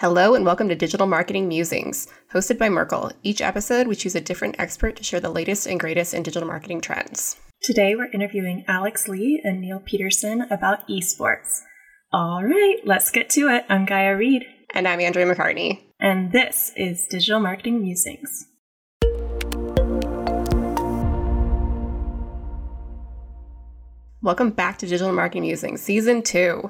Hello and welcome to Digital Marketing Musings, hosted by Merkle. Each episode, we choose a different expert to share the latest and greatest in digital marketing trends. Today, we're interviewing Alex Lee and Neil Peterson about esports. All right, let's get to it. I'm Gaia Reed. And I'm Andrea McCartney. And this is Digital Marketing Musings. Welcome back to Digital Marketing Musings, Season 2.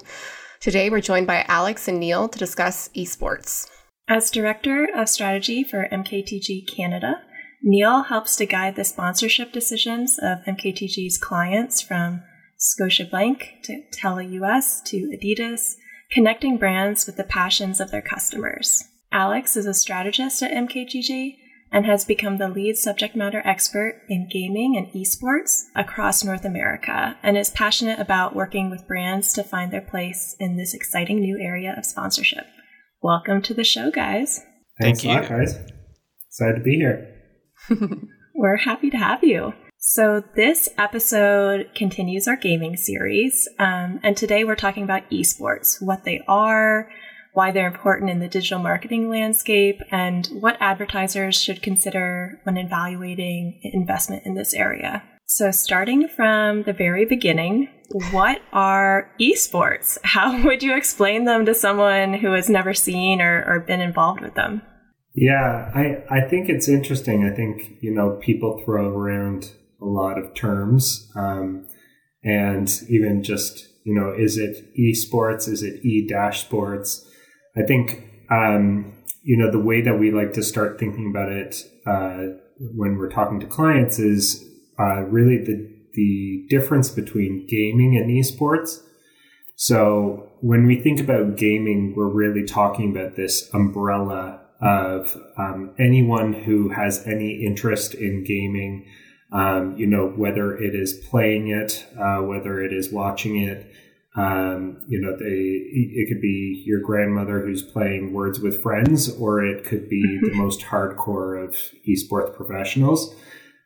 Today, we're joined by Alex and Neil to discuss esports. As Director of Strategy for MKTG Canada, Neil helps to guide the sponsorship decisions of MKTG's clients from Scotiabank to TELUS to Adidas, connecting brands with the passions of their customers. Alex is a strategist at MKTG and has become the lead subject matter expert in gaming and esports across North America and is passionate about working with brands to find their place in this exciting new area of sponsorship. Welcome to the show, guys. Thanks Thank you, lot, guys. Excited to be here. We're happy to have you. So, this episode continues our gaming series. Um, and today we're talking about esports, what they are, why they're important in the digital marketing landscape, and what advertisers should consider when evaluating investment in this area. So, starting from the very beginning, what are esports? How would you explain them to someone who has never seen or, or been involved with them? Yeah, I, I think it's interesting. I think, you know, people throw around a lot of terms. Um, and even just, you know, is it esports? Is it e dash sports? I think, um, you know, the way that we like to start thinking about it uh, when we're talking to clients is uh, really the the difference between gaming and esports. So when we think about gaming, we're really talking about this umbrella of um, anyone who has any interest in gaming. Um, you know, whether it is playing it, uh, whether it is watching it, um, you know, they, it could be your grandmother who's playing Words with Friends, or it could be the most hardcore of esports professionals.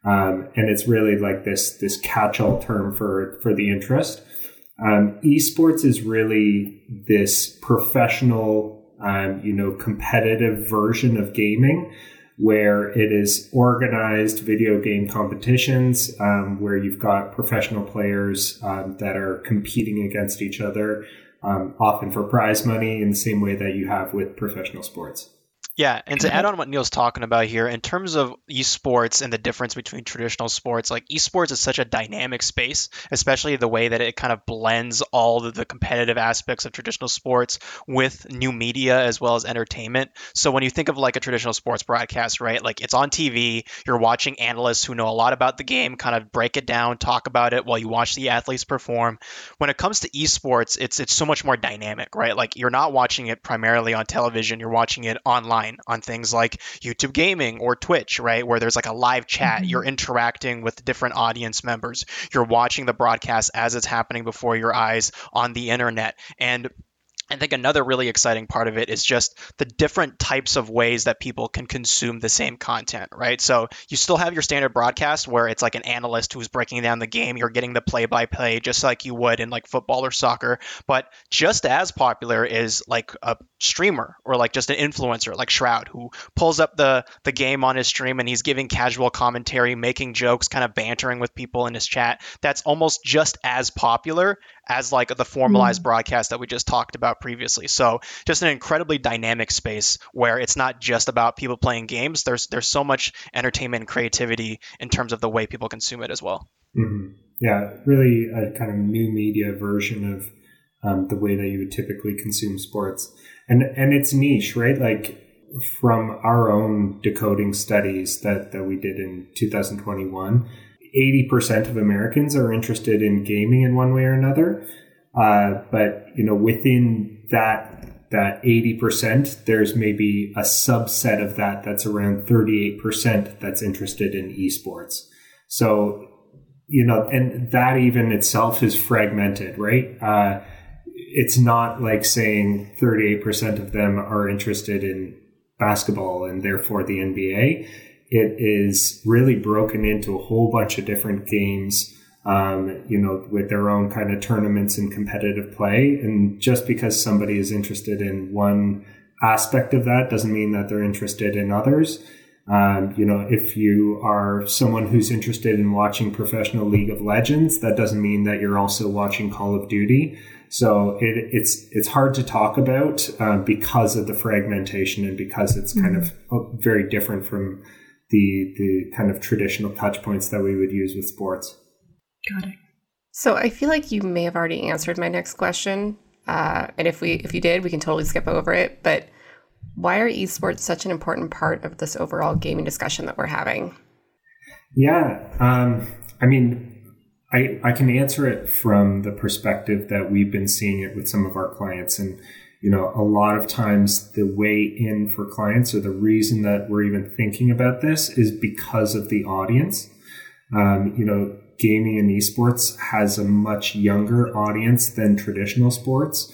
Um, and it's really like this this catch-all term for for the interest. Um, esports is really this professional, um, you know, competitive version of gaming where it is organized video game competitions um, where you've got professional players um, that are competing against each other, um, often for prize money in the same way that you have with professional sports. Yeah, and to add on what Neil's talking about here, in terms of esports and the difference between traditional sports, like esports is such a dynamic space, especially the way that it kind of blends all the competitive aspects of traditional sports with new media as well as entertainment. So when you think of like a traditional sports broadcast, right, like it's on TV, you're watching analysts who know a lot about the game kind of break it down, talk about it while you watch the athletes perform. When it comes to esports, it's it's so much more dynamic, right? Like you're not watching it primarily on television, you're watching it online online on things like YouTube Gaming or Twitch, right? Where there's like a live chat, mm-hmm. you're interacting with different audience members, you're watching the broadcast as it's happening before your eyes on the internet. And I think another really exciting part of it is just the different types of ways that people can consume the same content, right? So you still have your standard broadcast where it's like an analyst who's breaking down the game. You're getting the play by play just like you would in like football or soccer. But just as popular is like a streamer or like just an influencer like Shroud who pulls up the, the game on his stream and he's giving casual commentary, making jokes, kind of bantering with people in his chat. That's almost just as popular as like the formalized mm. broadcast that we just talked about previously. So just an incredibly dynamic space where it's not just about people playing games. There's there's so much entertainment and creativity in terms of the way people consume it as well. Mm-hmm. Yeah, really a kind of new media version of um, the way that you would typically consume sports, and and it's niche, right? Like from our own decoding studies that that we did in 2021 80% of Americans are interested in gaming in one way or another. Uh, but, you know, within that, that 80%, there's maybe a subset of that that's around 38% that's interested in esports. So, you know, and that even itself is fragmented, right? Uh, it's not like saying 38% of them are interested in basketball and therefore the NBA it is really broken into a whole bunch of different games, um, you know, with their own kind of tournaments and competitive play. And just because somebody is interested in one aspect of that doesn't mean that they're interested in others. Um, you know, if you are someone who's interested in watching professional League of Legends, that doesn't mean that you're also watching Call of Duty. So it, it's it's hard to talk about uh, because of the fragmentation and because it's kind mm-hmm. of very different from the the kind of traditional touch points that we would use with sports. Got it. So I feel like you may have already answered my next question, uh, and if we if you did, we can totally skip over it. But why are esports such an important part of this overall gaming discussion that we're having? Yeah, um, I mean, I, I can answer it from the perspective that we've been seeing it with some of our clients. And, you know, a lot of times the way in for clients or the reason that we're even thinking about this is because of the audience. Um, you know, gaming and esports has a much younger audience than traditional sports.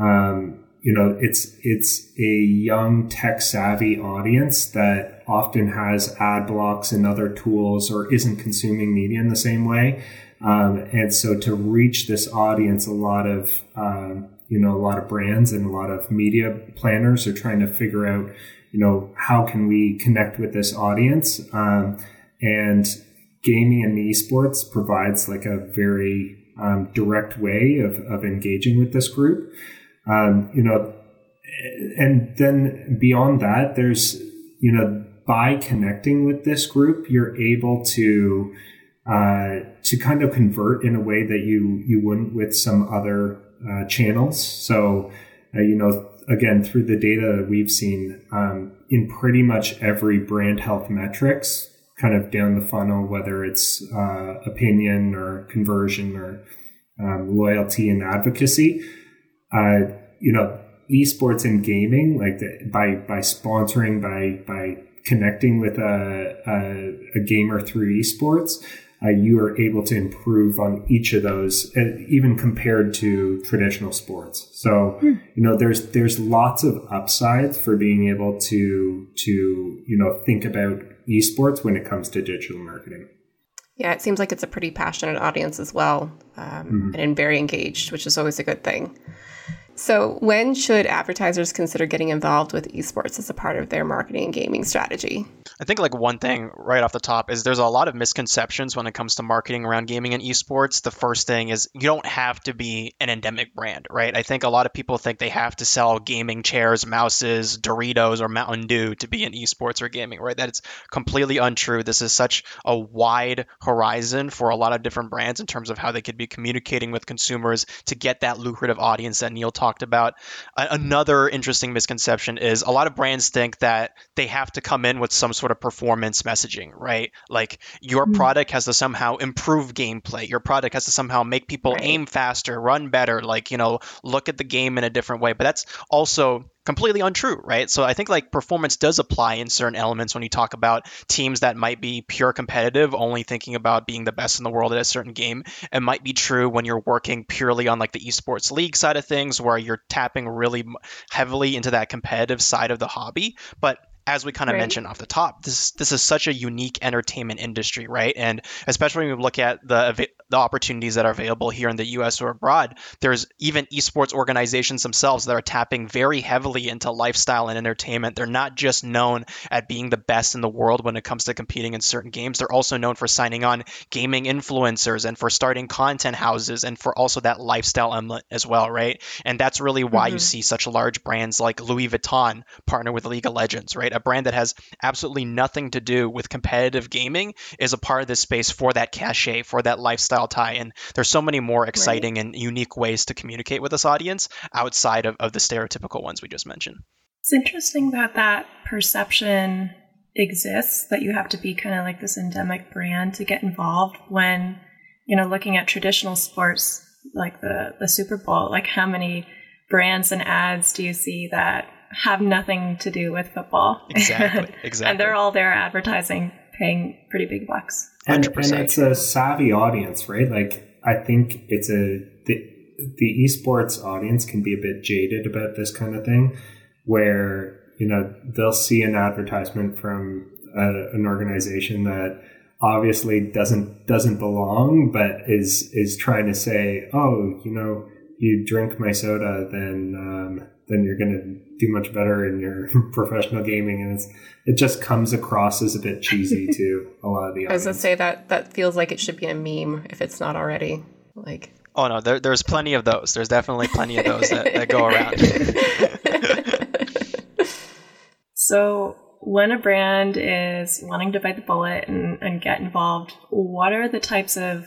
Um, you know, it's it's a young tech savvy audience that often has ad blocks and other tools or isn't consuming media in the same way. Um, and so to reach this audience, a lot of um, you know a lot of brands and a lot of media planners are trying to figure out you know how can we connect with this audience? Um, and gaming and esports provides like a very um, direct way of, of engaging with this group. Um, you know, and then beyond that, there's, you know, by connecting with this group, you're able to, uh, to kind of convert in a way that you, you wouldn't with some other uh, channels. So, uh, you know, again, through the data that we've seen, um, in pretty much every brand health metrics, kind of down the funnel, whether it's uh, opinion or conversion or um, loyalty and advocacy, uh, you know, esports and gaming, like the, by by sponsoring, by by connecting with a a, a gamer through esports, uh, you are able to improve on each of those, even compared to traditional sports. So, hmm. you know, there's there's lots of upsides for being able to to you know think about esports when it comes to digital marketing. Yeah, it seems like it's a pretty passionate audience as well, um, mm-hmm. and very engaged, which is always a good thing. So, when should advertisers consider getting involved with esports as a part of their marketing and gaming strategy? I think like one thing right off the top is there's a lot of misconceptions when it comes to marketing around gaming and esports. The first thing is you don't have to be an endemic brand, right? I think a lot of people think they have to sell gaming chairs, mouses, Doritos, or Mountain Dew to be in esports or gaming, right? That is completely untrue. This is such a wide horizon for a lot of different brands in terms of how they could be communicating with consumers to get that lucrative audience that Neil talked about. Another interesting misconception is a lot of brands think that they have to come in with some sort of performance messaging, right? Like your mm-hmm. product has to somehow improve gameplay. Your product has to somehow make people right. aim faster, run better, like, you know, look at the game in a different way. But that's also completely untrue, right? So I think like performance does apply in certain elements when you talk about teams that might be pure competitive, only thinking about being the best in the world at a certain game. It might be true when you're working purely on like the esports league side of things where you're tapping really heavily into that competitive side of the hobby. But as we kind of right. mentioned off the top, this this is such a unique entertainment industry, right? And especially when we look at the the opportunities that are available here in the US or abroad, there's even esports organizations themselves that are tapping very heavily into lifestyle and entertainment. They're not just known at being the best in the world when it comes to competing in certain games. They're also known for signing on gaming influencers and for starting content houses and for also that lifestyle element as well, right? And that's really why mm-hmm. you see such large brands like Louis Vuitton partner with League of Legends, right? A brand that has absolutely nothing to do with competitive gaming is a part of this space for that cachet, for that lifestyle tie. And there's so many more exciting right. and unique ways to communicate with this audience outside of, of the stereotypical ones we just mentioned. It's interesting that that perception exists that you have to be kind of like this endemic brand to get involved when, you know, looking at traditional sports like the, the Super Bowl, like how many brands and ads do you see that have nothing to do with football. Exactly. Exactly. and they're all there advertising, paying pretty big bucks. And, and it's a savvy audience, right? Like I think it's a the, the esports audience can be a bit jaded about this kind of thing, where you know they'll see an advertisement from a, an organization that obviously doesn't doesn't belong, but is is trying to say, oh, you know, you drink my soda, then um, then you're going to do much better in your professional gaming. And it's, it just comes across as a bit cheesy to a lot of the. Audience. I was gonna say that that feels like it should be a meme if it's not already. Like. Oh no, there, there's plenty of those. There's definitely plenty of those that, that go around. so when a brand is wanting to bite the bullet and, and get involved, what are the types of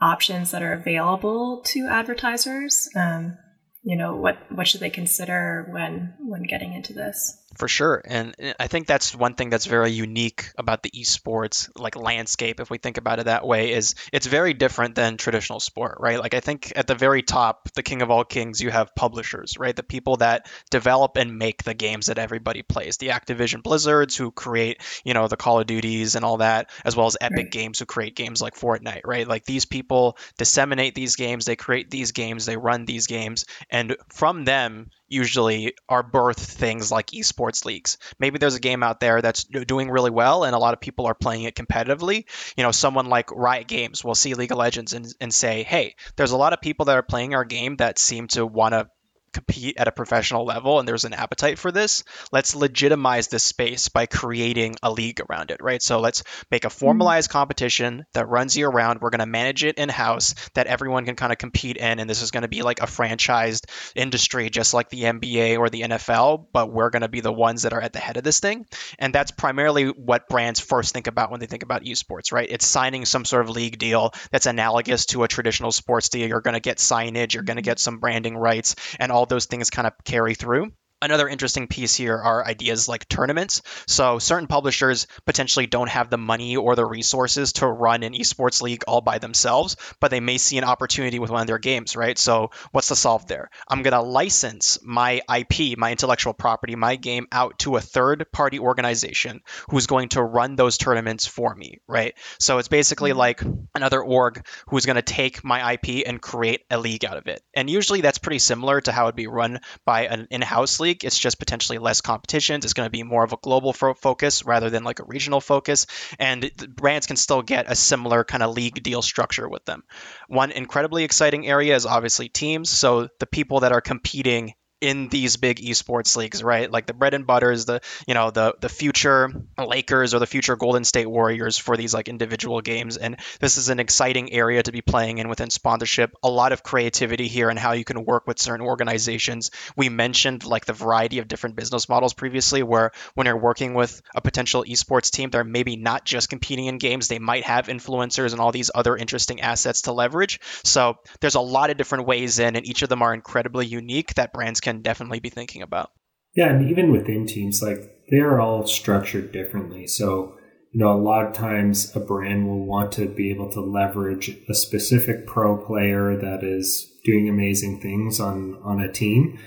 options that are available to advertisers? Um, you know, what what should they consider when when getting into this? For sure. And I think that's one thing that's very unique about the esports like landscape if we think about it that way is it's very different than traditional sport, right? Like I think at the very top, the king of all kings, you have publishers, right? The people that develop and make the games that everybody plays. The Activision Blizzards who create, you know, the Call of Duties and all that, as well as Epic right. Games who create games like Fortnite, right? Like these people disseminate these games, they create these games, they run these games, and from them usually are birth things like esports leagues. Maybe there's a game out there that's doing really well and a lot of people are playing it competitively. You know, someone like Riot Games will see League of Legends and, and say, hey, there's a lot of people that are playing our game that seem to want to compete at a professional level and there's an appetite for this, let's legitimize this space by creating a league around it, right? So let's make a mm-hmm. formalized competition that runs year round. We're going to manage it in house that everyone can kind of compete in. And this is going to be like a franchised industry, just like the NBA or the NFL, but we're going to be the ones that are at the head of this thing. And that's primarily what brands first think about when they think about esports, right? It's signing some sort of league deal that's analogous to a traditional sports deal. You're going to get signage, you're going to get some branding rights, and all all those things kind of carry through. Another interesting piece here are ideas like tournaments. So, certain publishers potentially don't have the money or the resources to run an esports league all by themselves, but they may see an opportunity with one of their games, right? So, what's the solve there? I'm going to license my IP, my intellectual property, my game out to a third party organization who's going to run those tournaments for me, right? So, it's basically mm-hmm. like another org who's going to take my IP and create a league out of it. And usually that's pretty similar to how it'd be run by an in house league league. It's just potentially less competitions. It's going to be more of a global fo- focus rather than like a regional focus. And brands can still get a similar kind of league deal structure with them. One incredibly exciting area is obviously teams. So the people that are competing in these big esports leagues, right? Like the bread and butter is the you know the the future Lakers or the future Golden State Warriors for these like individual games, and this is an exciting area to be playing in within sponsorship. A lot of creativity here and how you can work with certain organizations. We mentioned like the variety of different business models previously, where when you're working with a potential esports team, they're maybe not just competing in games; they might have influencers and all these other interesting assets to leverage. So there's a lot of different ways in, and each of them are incredibly unique that brands can can definitely be thinking about. Yeah, and even within teams, like they're all structured differently. So, you know, a lot of times a brand will want to be able to leverage a specific pro player that is doing amazing things on on a team.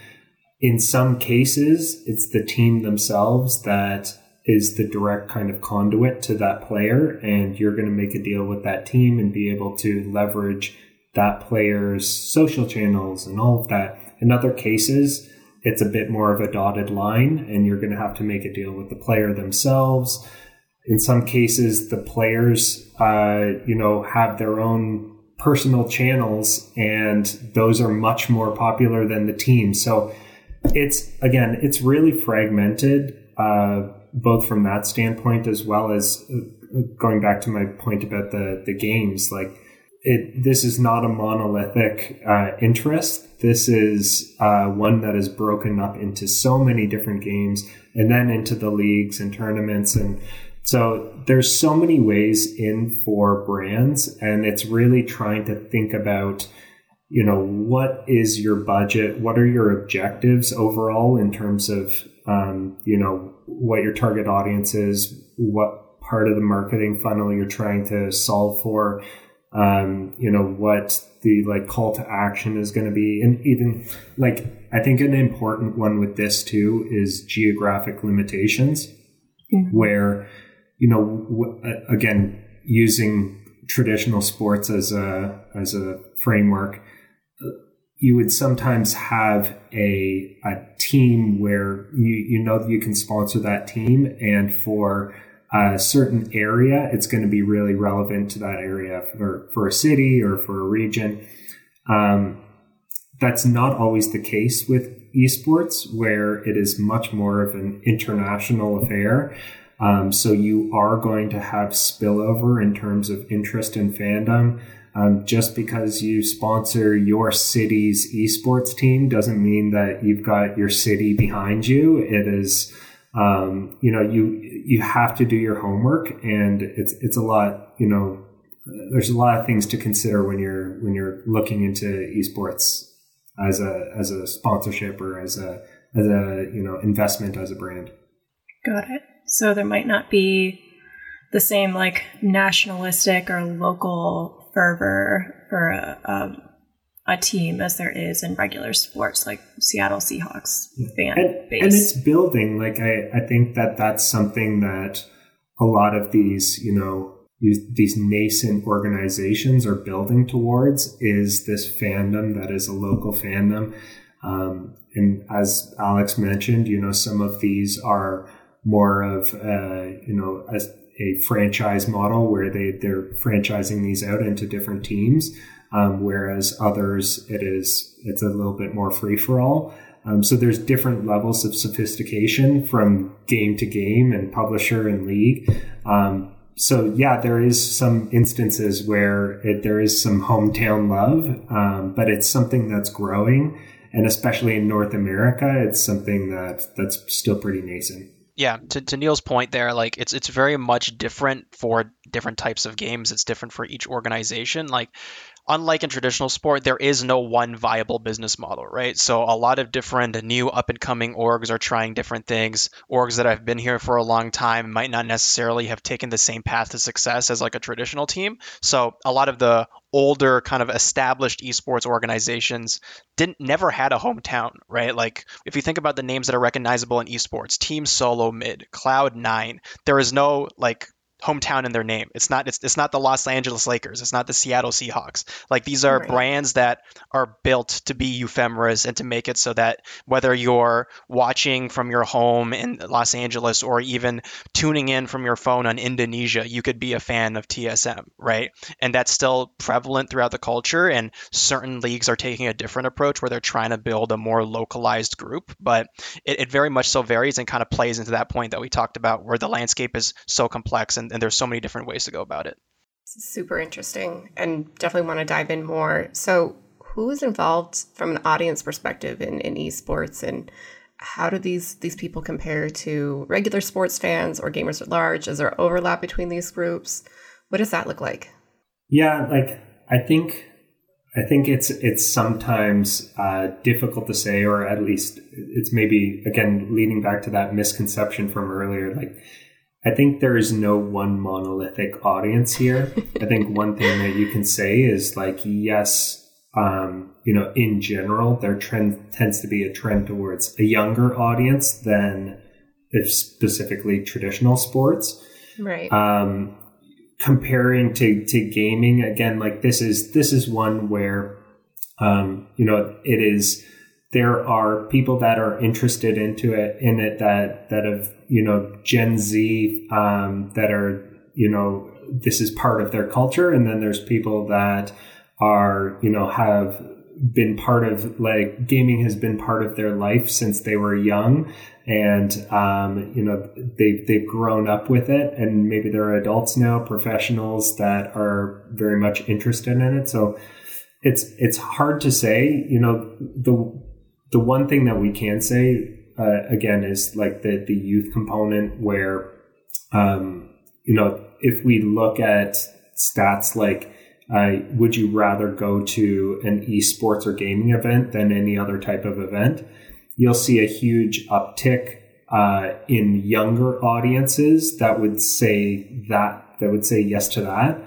In some cases, it's the team themselves that is the direct kind of conduit to that player, and you're going to make a deal with that team and be able to leverage that player's social channels and all of that in other cases, it's a bit more of a dotted line, and you're going to have to make a deal with the player themselves. In some cases, the players, uh, you know, have their own personal channels, and those are much more popular than the team. So it's again, it's really fragmented, uh, both from that standpoint as well as uh, going back to my point about the the games, like it, this is not a monolithic uh, interest. This is uh, one that is broken up into so many different games and then into the leagues and tournaments. And so there's so many ways in for brands, and it's really trying to think about, you know, what is your budget? What are your objectives overall in terms of, um, you know, what your target audience is, what part of the marketing funnel you're trying to solve for um, you know, what the like call to action is going to be. And even like, I think an important one with this too is geographic limitations mm-hmm. where, you know, w- again, using traditional sports as a, as a framework, you would sometimes have a, a team where you, you know you can sponsor that team and for a certain area, it's going to be really relevant to that area for, for a city or for a region. Um, that's not always the case with esports, where it is much more of an international affair. Um, so you are going to have spillover in terms of interest and fandom. Um, just because you sponsor your city's esports team doesn't mean that you've got your city behind you. It is, um, you know, you you have to do your homework, and it's it's a lot. You know, there's a lot of things to consider when you're when you're looking into esports as a as a sponsorship or as a as a you know investment as a brand. Got it. So there might not be the same like nationalistic or local fervor for a, a, a team as there is in regular sports like Seattle Seahawks fan and, base. And it's building. Like I, I think that that's something that a lot of these, you know, these nascent organizations are building towards is this fandom that is a local fandom. Um, and as Alex mentioned, you know, some of these are more of a, you know a, a franchise model where they they're franchising these out into different teams, um, whereas others it is it's a little bit more free for all. Um, so there's different levels of sophistication from game to game and publisher and league. Um, so yeah, there is some instances where it, there is some hometown love, um, but it's something that's growing, and especially in North America, it's something that that's still pretty nascent yeah, to, to Neil's point there, like it's it's very much different for different types of games. It's different for each organization. Like unlike in traditional sport, there is no one viable business model, right? So a lot of different new up and coming orgs are trying different things. Orgs that have been here for a long time might not necessarily have taken the same path to success as like a traditional team. So a lot of the older kind of established esports organizations didn't never had a hometown, right? Like if you think about the names that are recognizable in esports, Team Solo Mid, Cloud9, there is no like hometown in their name. It's not it's, it's not the Los Angeles Lakers. It's not the Seattle Seahawks. Like these are right. brands that are built to be ephemeras and to make it so that whether you're watching from your home in Los Angeles or even tuning in from your phone on Indonesia, you could be a fan of TSM, right? And that's still prevalent throughout the culture and certain leagues are taking a different approach where they're trying to build a more localized group, but it, it very much so varies and kind of plays into that point that we talked about where the landscape is so complex and and, and there's so many different ways to go about it. Super interesting, and definitely want to dive in more. So, who is involved from an audience perspective in, in esports, and how do these these people compare to regular sports fans or gamers at large? Is there overlap between these groups? What does that look like? Yeah, like I think I think it's it's sometimes uh, difficult to say, or at least it's maybe again leading back to that misconception from earlier. Like I think there is no one monolithic audience here. I think one thing that you can say is like, yes, um, you know, in general, there trend tends to be a trend towards a younger audience than if specifically traditional sports. Right. Um, comparing to, to gaming again, like this is, this is one where, um, you know, it is, there are people that are interested into it in it that that have you know Gen Z um, that are you know this is part of their culture, and then there's people that are you know have been part of like gaming has been part of their life since they were young. And um, you know they've they've grown up with it. And maybe they're adults now professionals that are very much interested in it. So it's it's hard to say you know the the one thing that we can say uh, again is like the the youth component where um, you know if we look at stats like uh, would you rather go to an esports or gaming event than any other type of event? You'll see a huge uptick uh, in younger audiences that would say that that would say yes to that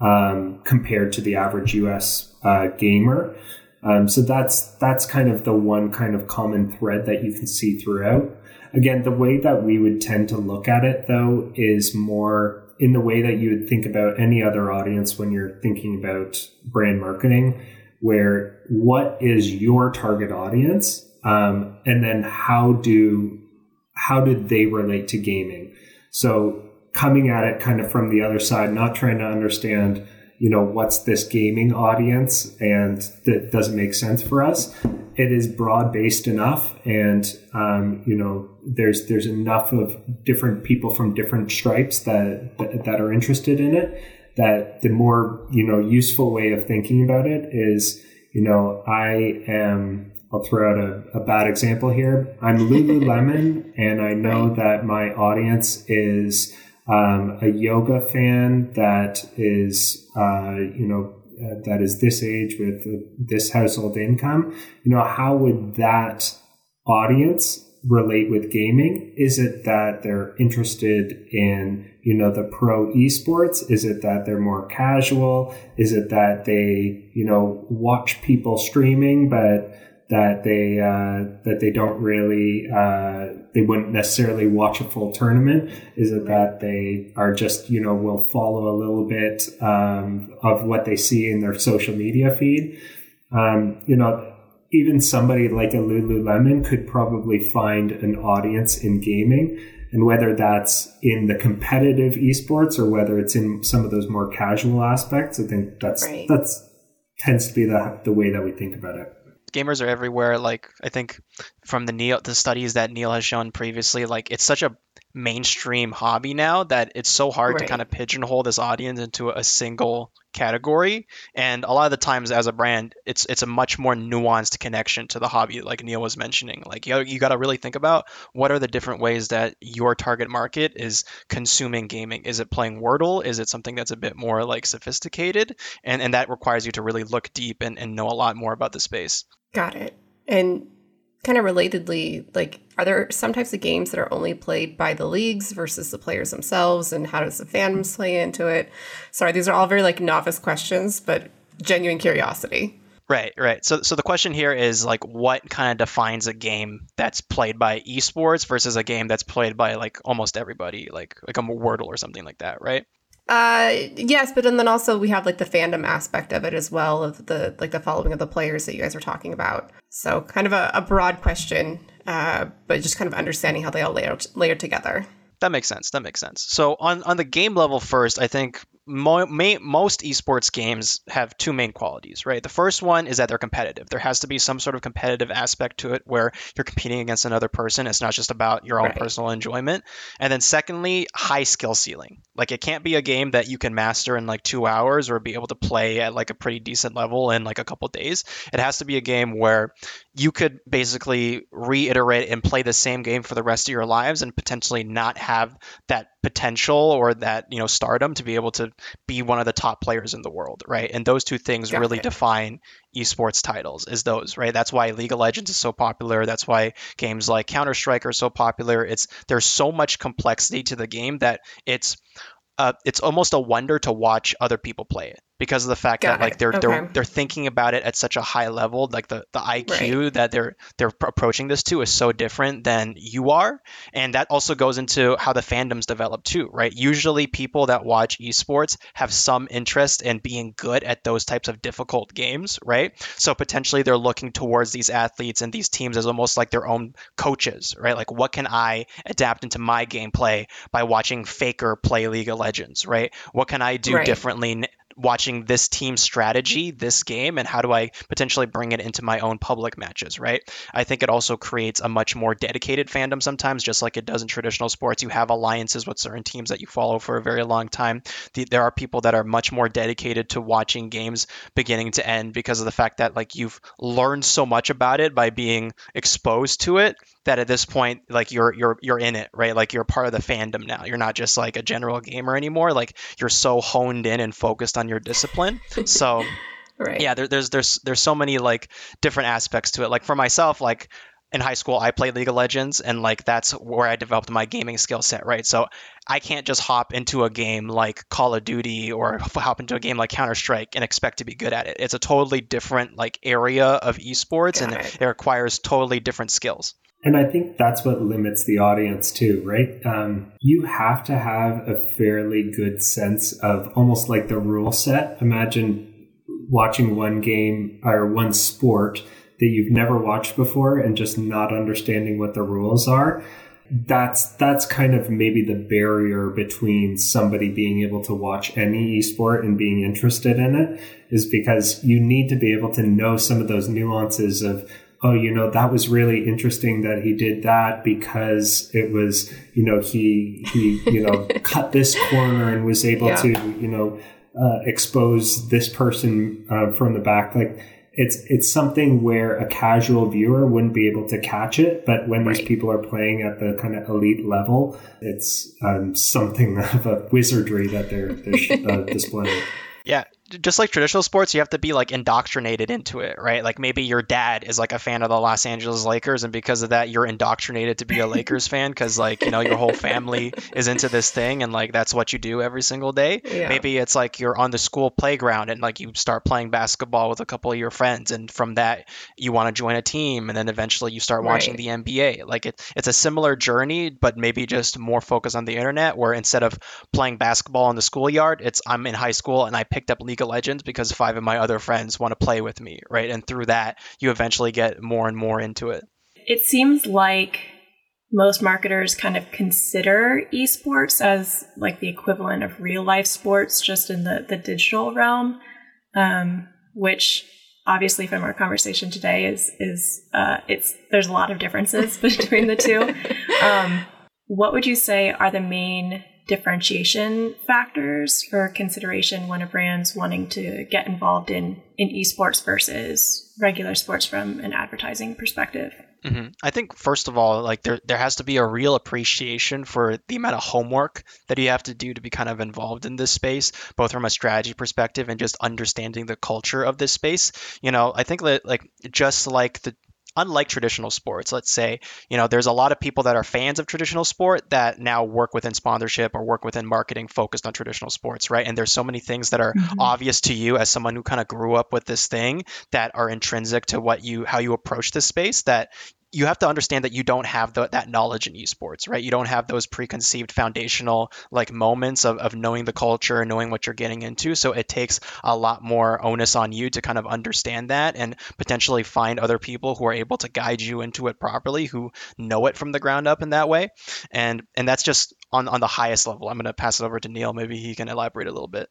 um, compared to the average us uh, gamer um, so that's that's kind of the one kind of common thread that you can see throughout. Again, the way that we would tend to look at it though is more in the way that you would think about any other audience when you're thinking about brand marketing, where what is your target audience, um, and then how do how did they relate to gaming? So coming at it kind of from the other side, not trying to understand you know, what's this gaming audience and that doesn't make sense for us. It is broad based enough, and um, you know, there's there's enough of different people from different stripes that that are interested in it. That the more you know useful way of thinking about it is, you know, I am I'll throw out a, a bad example here. I'm Lululemon, and I know that my audience is um, a yoga fan that is, uh, you know, uh, that is this age with this household income. You know, how would that audience relate with gaming? Is it that they're interested in, you know, the pro esports? Is it that they're more casual? Is it that they, you know, watch people streaming, but that they uh, that they don't really uh, they wouldn't necessarily watch a full tournament? Is it that they are just you know will follow a little bit um, of what they see in their social media feed? Um, you know, even somebody like a Lululemon could probably find an audience in gaming. And whether that's in the competitive esports or whether it's in some of those more casual aspects, I think that's right. that's tends to be the the way that we think about it gamers are everywhere. Like I think from the Neil the studies that Neil has shown previously, like it's such a mainstream hobby now that it's so hard right. to kind of pigeonhole this audience into a single category. And a lot of the times as a brand it's it's a much more nuanced connection to the hobby like neil was mentioning. Like you, you got to really think about what are the different ways that your target market is consuming gaming. Is it playing wordle? Is it something that's a bit more like sophisticated? And and that requires you to really look deep and, and know a lot more about the space got it and kind of relatedly, like, are there some types of games that are only played by the leagues versus the players themselves, and how does the fandoms mm. play into it? Sorry, these are all very like novice questions, but genuine curiosity. Right, right. So, so the question here is like, what kind of defines a game that's played by esports versus a game that's played by like almost everybody, like like a Wordle or something like that, right? Uh, yes, but and then also we have like the fandom aspect of it as well of the like the following of the players that you guys were talking about. So kind of a, a broad question, uh, but just kind of understanding how they all layer layer together. That makes sense. That makes sense. So on on the game level first, I think mo- may, most esports games have two main qualities, right? The first one is that they're competitive. There has to be some sort of competitive aspect to it where you're competing against another person. It's not just about your own right. personal enjoyment. And then secondly, high skill ceiling. Like it can't be a game that you can master in like two hours or be able to play at like a pretty decent level in like a couple days. It has to be a game where you could basically reiterate and play the same game for the rest of your lives and potentially not have that potential or that you know stardom to be able to be one of the top players in the world right? And those two things Got really it. define esports titles is those right? That's why league of legends is so popular. That's why games like counter-strike are so popular. It's there's so much complexity to the game that it's uh, it's almost a wonder to watch other people play it because of the fact Got that like they're okay. they're they're thinking about it at such a high level like the the IQ right. that they're they're approaching this to is so different than you are and that also goes into how the fandoms develop too right usually people that watch esports have some interest in being good at those types of difficult games right so potentially they're looking towards these athletes and these teams as almost like their own coaches right like what can I adapt into my gameplay by watching Faker play League of Legends right what can I do right. differently watching this team strategy, mm-hmm. this game, and how do I potentially bring it into my own public matches, right? I think it also creates a much more dedicated fandom sometimes, just like it does in traditional sports. You have alliances with certain teams that you follow for a very long time. The, there are people that are much more dedicated to watching games beginning to end because of the fact that like you've learned so much about it by being exposed to it that at this point like you're you're you're in it right like you're part of the fandom now you're not just like a general gamer anymore like you're so honed in and focused on your discipline. So right. yeah there, there's there's there's so many like different aspects to it. Like for myself like in high school i played league of legends and like that's where i developed my gaming skill set right? So i can't just hop into a game like call of duty or hop into a game like counter-strike and expect to be good at it. It's a totally different like area of esports Got and it. it requires totally different skills and I think that's what limits the audience too, right? Um, you have to have a fairly good sense of almost like the rule set. Imagine watching one game or one sport that you've never watched before and just not understanding what the rules are. that's that's kind of maybe the barrier between somebody being able to watch any esport and being interested in it is because you need to be able to know some of those nuances of oh you know that was really interesting that he did that because it was you know he he you know cut this corner and was able yeah. to you know uh, expose this person uh, from the back like it's it's something where a casual viewer wouldn't be able to catch it, but when right. these people are playing at the kind of elite level, it's um, something of a wizardry that they're, they're uh, displaying. Just like traditional sports, you have to be like indoctrinated into it, right? Like maybe your dad is like a fan of the Los Angeles Lakers, and because of that, you're indoctrinated to be a Lakers fan because like you know your whole family is into this thing, and like that's what you do every single day. Yeah. Maybe it's like you're on the school playground and like you start playing basketball with a couple of your friends, and from that you want to join a team, and then eventually you start watching right. the NBA. Like it, it's a similar journey, but maybe just more focused on the internet, where instead of playing basketball in the schoolyard, it's I'm in high school and I picked up League of Legends because five of my other friends want to play with me, right? And through that, you eventually get more and more into it. It seems like most marketers kind of consider esports as like the equivalent of real life sports just in the, the digital realm, um, which obviously from our conversation today is is uh, it's there's a lot of differences between the two. Um, what would you say are the main differentiation factors for consideration when a brand's wanting to get involved in in esports versus regular sports from an advertising perspective? Mm-hmm. I think first of all, like there there has to be a real appreciation for the amount of homework that you have to do to be kind of involved in this space, both from a strategy perspective and just understanding the culture of this space. You know, I think that like just like the unlike traditional sports, let's say, you know, there's a lot of people that are fans of traditional sport that now work within sponsorship or work within marketing focused on traditional sports, right? And there's so many things that are mm-hmm. obvious to you as someone who kind of grew up with this thing that are intrinsic to what you how you approach this space that you have to understand that you don't have the, that knowledge in esports, right? You don't have those preconceived foundational like moments of, of knowing the culture and knowing what you're getting into. So it takes a lot more onus on you to kind of understand that and potentially find other people who are able to guide you into it properly, who know it from the ground up in that way. And and that's just on, on the highest level. I'm going to pass it over to Neil. Maybe he can elaborate a little bit.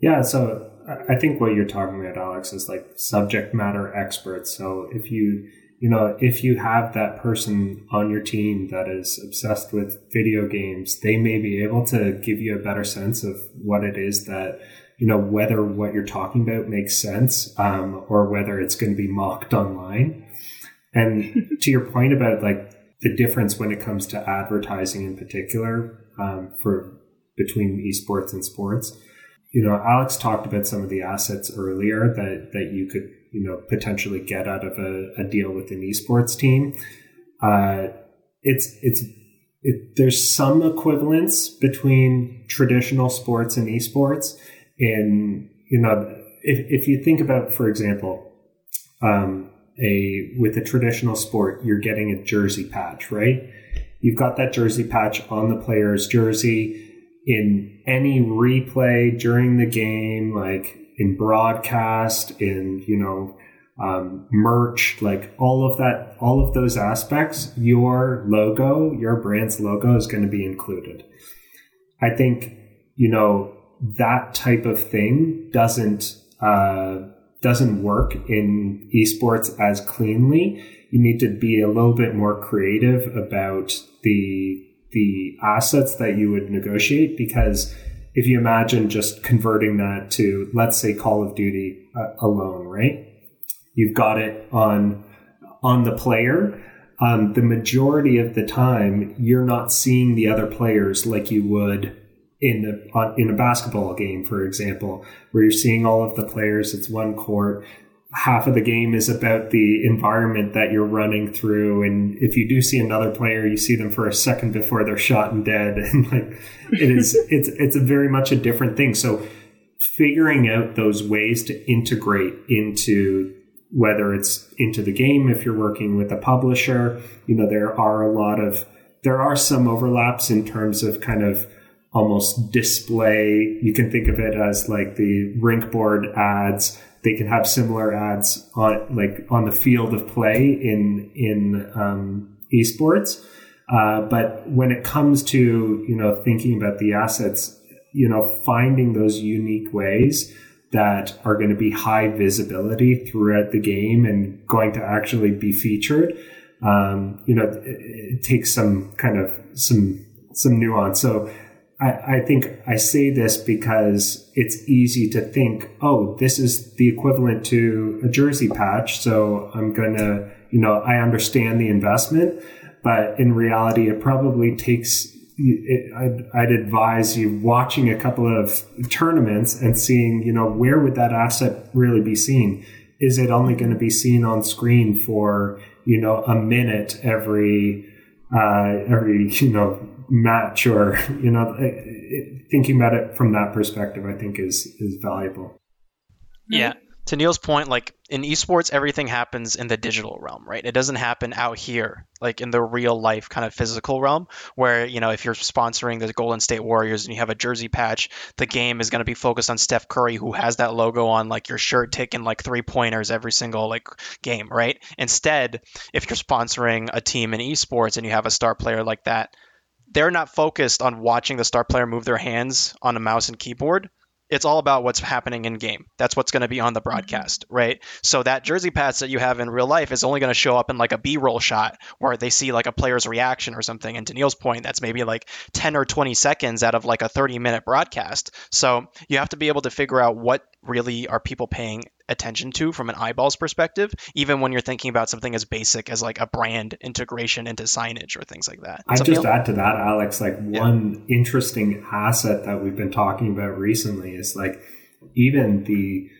Yeah, so I think what you're talking about, Alex, is like subject matter experts. So if you you know, if you have that person on your team that is obsessed with video games, they may be able to give you a better sense of what it is that, you know, whether what you're talking about makes sense um, or whether it's going to be mocked online. And to your point about like the difference when it comes to advertising in particular um, for between esports and sports, you know, Alex talked about some of the assets earlier that that you could you know potentially get out of a, a deal with an esports team. Uh, it's it's it, there's some equivalence between traditional sports and esports. In you know, if if you think about, for example, um, a with a traditional sport, you're getting a jersey patch, right? You've got that jersey patch on the player's jersey in any replay during the game, like in broadcast, in, you know, um, merch, like all of that, all of those aspects, your logo, your brand's logo is going to be included. I think, you know, that type of thing doesn't, uh, doesn't work in esports as cleanly. You need to be a little bit more creative about the, the assets that you would negotiate because if you imagine just converting that to, let's say, Call of Duty uh, alone, right? You've got it on on the player. Um, the majority of the time, you're not seeing the other players like you would in the in a basketball game, for example, where you're seeing all of the players. It's one court half of the game is about the environment that you're running through. And if you do see another player you see them for a second before they're shot and dead. And like it is it's it's a very much a different thing. So figuring out those ways to integrate into whether it's into the game if you're working with a publisher you know there are a lot of there are some overlaps in terms of kind of almost display. You can think of it as like the rink board ads they can have similar ads on like on the field of play in in um, esports. Uh, but when it comes to you know thinking about the assets, you know finding those unique ways that are going to be high visibility throughout the game and going to actually be featured, um, you know, it, it, takes some kind of some some nuance. So I, I think I say this because it's easy to think, oh, this is the equivalent to a jersey patch, so I'm gonna, you know, I understand the investment but in reality, it probably takes. It, I'd, I'd advise you watching a couple of tournaments and seeing, you know, where would that asset really be seen? Is it only going to be seen on screen for, you know, a minute every, uh, every, you know, match or, you know, thinking about it from that perspective, I think is, is valuable. Yeah to Neil's point, like in esports, everything happens in the digital realm, right? It doesn't happen out here, like in the real life kind of physical realm, where, you know, if you're sponsoring the Golden State Warriors and you have a jersey patch, the game is going to be focused on Steph Curry, who has that logo on like your shirt, taking like three pointers every single like game, right? Instead, if you're sponsoring a team in esports and you have a star player like that, they're not focused on watching the star player move their hands on a mouse and keyboard it's all about what's happening in game. That's what's going to be on the mm-hmm. broadcast, right? So that jersey patch that you have in real life is only going to show up in like a B-roll shot where they see like a player's reaction or something. And to Neil's point, that's maybe like 10 or 20 seconds out of like a 30-minute broadcast. So you have to be able to figure out what really are people paying attention to from an eyeballs perspective, even when you're thinking about something as basic as like a brand integration into signage or things like that. I just add to that, Alex, like yeah. one interesting asset that we've been talking about recently is like even the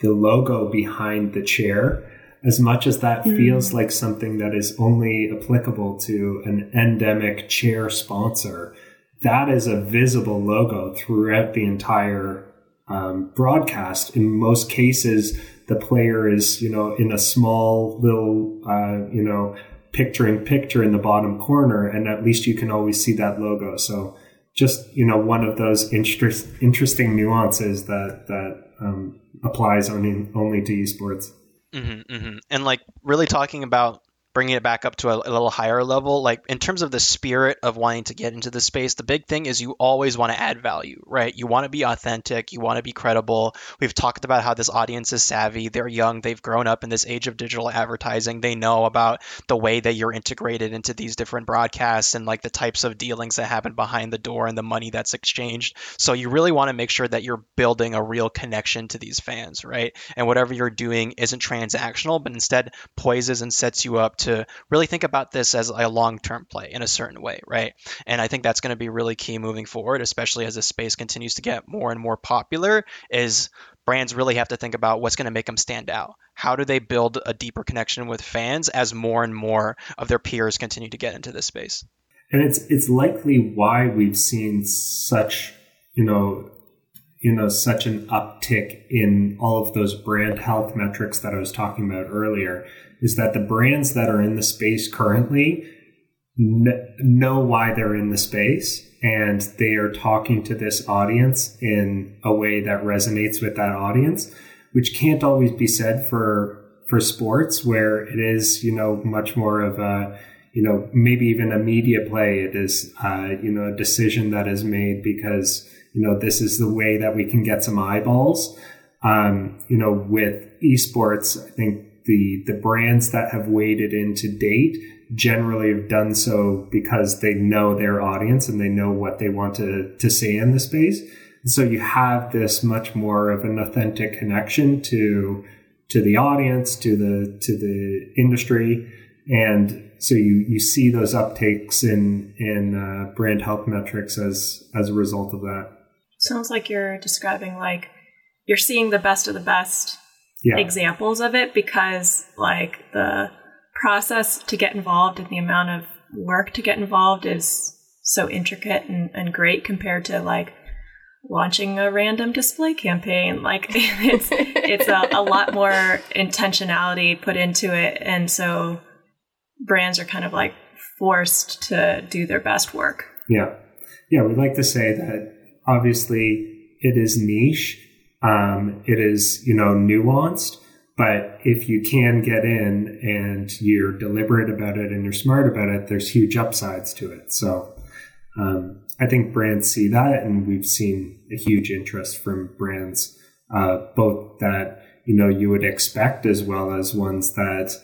the logo behind the chair. As much as that mm. feels like something that is only applicable to an endemic chair sponsor, that is a visible logo throughout the entire um, broadcast. In most cases, the player is, you know, in a small little, uh, you know, picture in picture in the bottom corner, and at least you can always see that logo. So just, you know, one of those interest, interesting nuances that, that um, applies only, only to esports. Mm-hmm, mm-hmm. And like really talking about bringing it back up to a, a, little higher level like in terms of the spirit of wanting to get into the space the big thing is you always want to add value right? You want to be authentic you want to be credible. We've talked about how this audience is savvy they're young they've grown up in this age of digital advertising. They know about the way that you're integrated into these different broadcasts and like the types of dealings that happen behind the door and the money that's exchanged. So you really want to make sure that you're building a real connection to these fans right? And whatever you're doing isn't transactional but instead poises and sets you up to to really think about this as a long term play in a certain way, right? And I think that's going to be really key moving forward, especially as this space continues to get more and more popular. Is brands really have to think about what's going to make them stand out. How do they build a deeper connection with fans as more and more of their peers continue to get into this space? And it's it's likely why we've seen such, you know, you know, such an uptick in all of those brand health metrics that I was talking about earlier is that the brands that are in the space currently kn- know why they're in the space and they are talking to this audience in a way that resonates with that audience, which can't always be said for for sports where it is, you know, much more of a you know, maybe even a media play. It is, uh, you know, a decision that is made because, you know, this is the way that we can get some eyeballs. Um, you know, with esports, I think the the brands that have waded in to date generally have done so because they know their audience and they know what they want to to say in the space. And so you have this much more of an authentic connection to to the audience, to the to the industry, and so you you see those uptakes in in uh, brand health metrics as as a result of that. Sounds like you're describing like you're seeing the best of the best yeah. examples of it because like the process to get involved and the amount of work to get involved is so intricate and, and great compared to like launching a random display campaign. Like it's it's a, a lot more intentionality put into it. And so brands are kind of like forced to do their best work. Yeah. Yeah we'd like to say that obviously it is niche um, it is, you know, nuanced, but if you can get in and you're deliberate about it and you're smart about it, there's huge upsides to it. So um, I think brands see that, and we've seen a huge interest from brands, uh, both that you know you would expect as well as ones that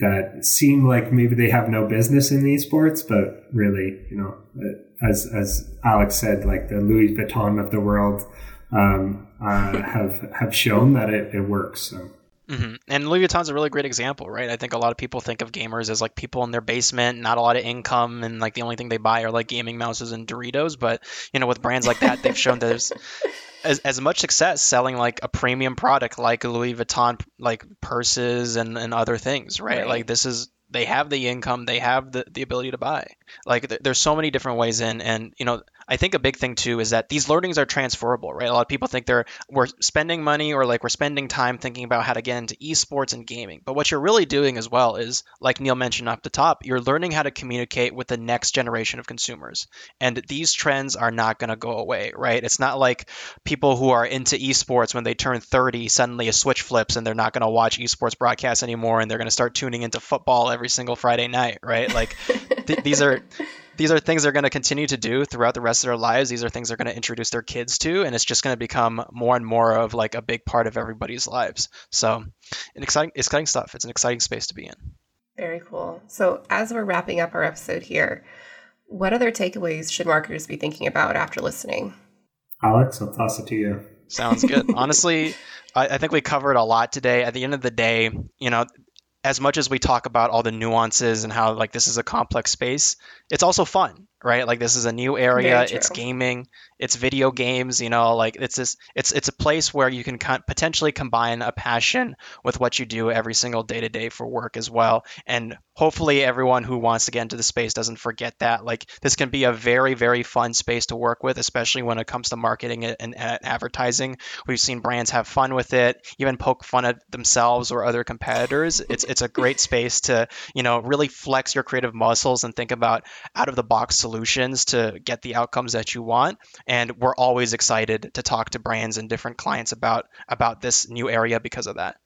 that seem like maybe they have no business in esports, but really, you know, as as Alex said, like the Louis Vuitton of the world um, uh, have have shown that it, it works. So. Mm-hmm. And Louis Vuitton's a really great example, right? I think a lot of people think of gamers as like people in their basement, not a lot of income, and like the only thing they buy are like gaming mouses and Doritos. But you know, with brands like that, they've shown there's as, as much success selling like a premium product like Louis Vuitton, like purses and, and other things, right? right? Like this is they have the income, they have the, the ability to buy. Like th- there's so many different ways in, and you know I think a big thing too is that these learnings are transferable, right? A lot of people think they're we're spending money or like we're spending time thinking about how to get into esports and gaming. But what you're really doing as well is, like Neil mentioned up the top, you're learning how to communicate with the next generation of consumers. And these trends are not going to go away, right? It's not like people who are into esports when they turn 30 suddenly a switch flips and they're not going to watch esports broadcasts anymore and they're going to start tuning into football every single Friday night, right? Like th- these are these are things they're going to continue to do throughout the rest of their lives. These are things they're going to introduce their kids to, and it's just going to become more and more of like a big part of everybody's lives. So, an exciting, exciting stuff. It's an exciting space to be in. Very cool. So, as we're wrapping up our episode here, what other takeaways should marketers be thinking about after listening? Alex, I'll toss it to you. Sounds good. Honestly, I, I think we covered a lot today. At the end of the day, you know, as much as we talk about all the nuances and how like this is a complex space, it's also fun, right? Like this is a new area. It's gaming. It's video games. You know, like it's this. It's it's a place where you can con- potentially combine a passion with what you do every single day to day for work as well. And hopefully, everyone who wants to get into the space doesn't forget that. Like this can be a very very fun space to work with, especially when it comes to marketing and, and advertising. We've seen brands have fun with it, even poke fun at themselves or other competitors. It's it's a great space to you know really flex your creative muscles and think about out of the box solutions to get the outcomes that you want. And we're always excited to talk to brands and different clients about about this new area because of that.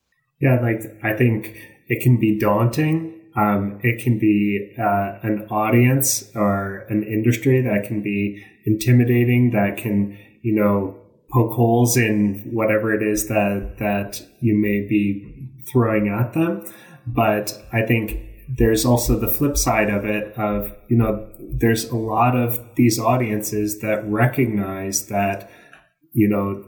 Yeah, like I think it can be daunting. Um, it can be uh, an audience or an industry that can be intimidating. That can you know poke holes in whatever it is that that you may be throwing at them. But I think there's also the flip side of it of you know there's a lot of these audiences that recognize that you know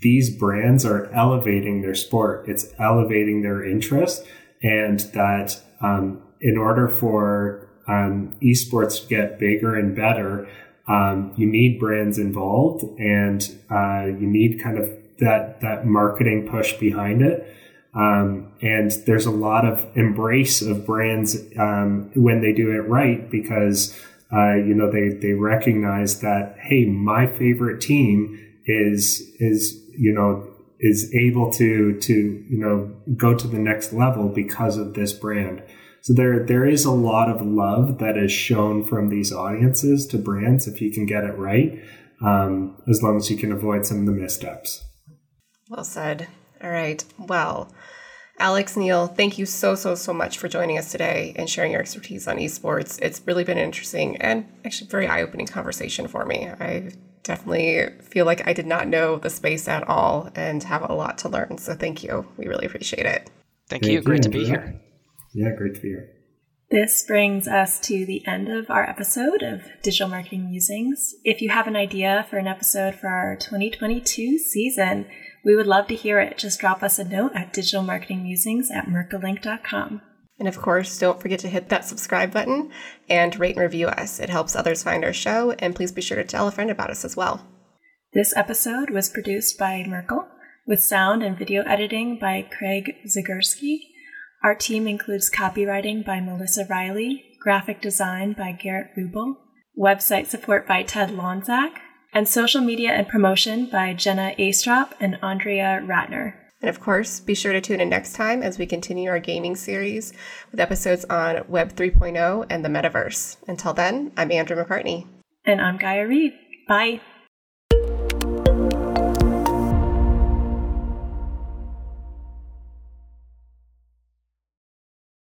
these brands are elevating their sport. It's elevating their interest and that um, in order for um, esports to get bigger and better um, you need brands involved and uh, you need kind of that that marketing push behind it um, and there's a lot of embrace of brands um, when they do it right because uh, you know they they recognize that hey, my favorite team is is you know is able to to you know go to the next level because of this brand. So there there is a lot of love that is shown from these audiences to brands if you can get it right, um, as long as you can avoid some of the missteps. Well said. All right. Well, Alex Neil, thank you so, so, so much for joining us today and sharing your expertise on esports. It's really been an interesting and actually very eye opening conversation for me. I definitely feel like I did not know the space at all and have a lot to learn. So thank you. We really appreciate it. Thank, thank you. Great to be here. Yeah, great to be here. This brings us to the end of our episode of Digital Marketing Musings. If you have an idea for an episode for our 2022 season, we would love to hear it. Just drop us a note at digitalmarketingmusings at merkleinc.com. And of course, don't forget to hit that subscribe button and rate and review us. It helps others find our show, and please be sure to tell a friend about us as well. This episode was produced by Merkle, with sound and video editing by Craig Zagurski. Our team includes copywriting by Melissa Riley, graphic design by Garrett Rubel, website support by Ted Lonzak, and social media and promotion by Jenna Astrop and Andrea Ratner. And of course, be sure to tune in next time as we continue our gaming series with episodes on Web 3.0 and the metaverse. Until then, I'm Andrew McCartney. And I'm Gaia Reed. Bye.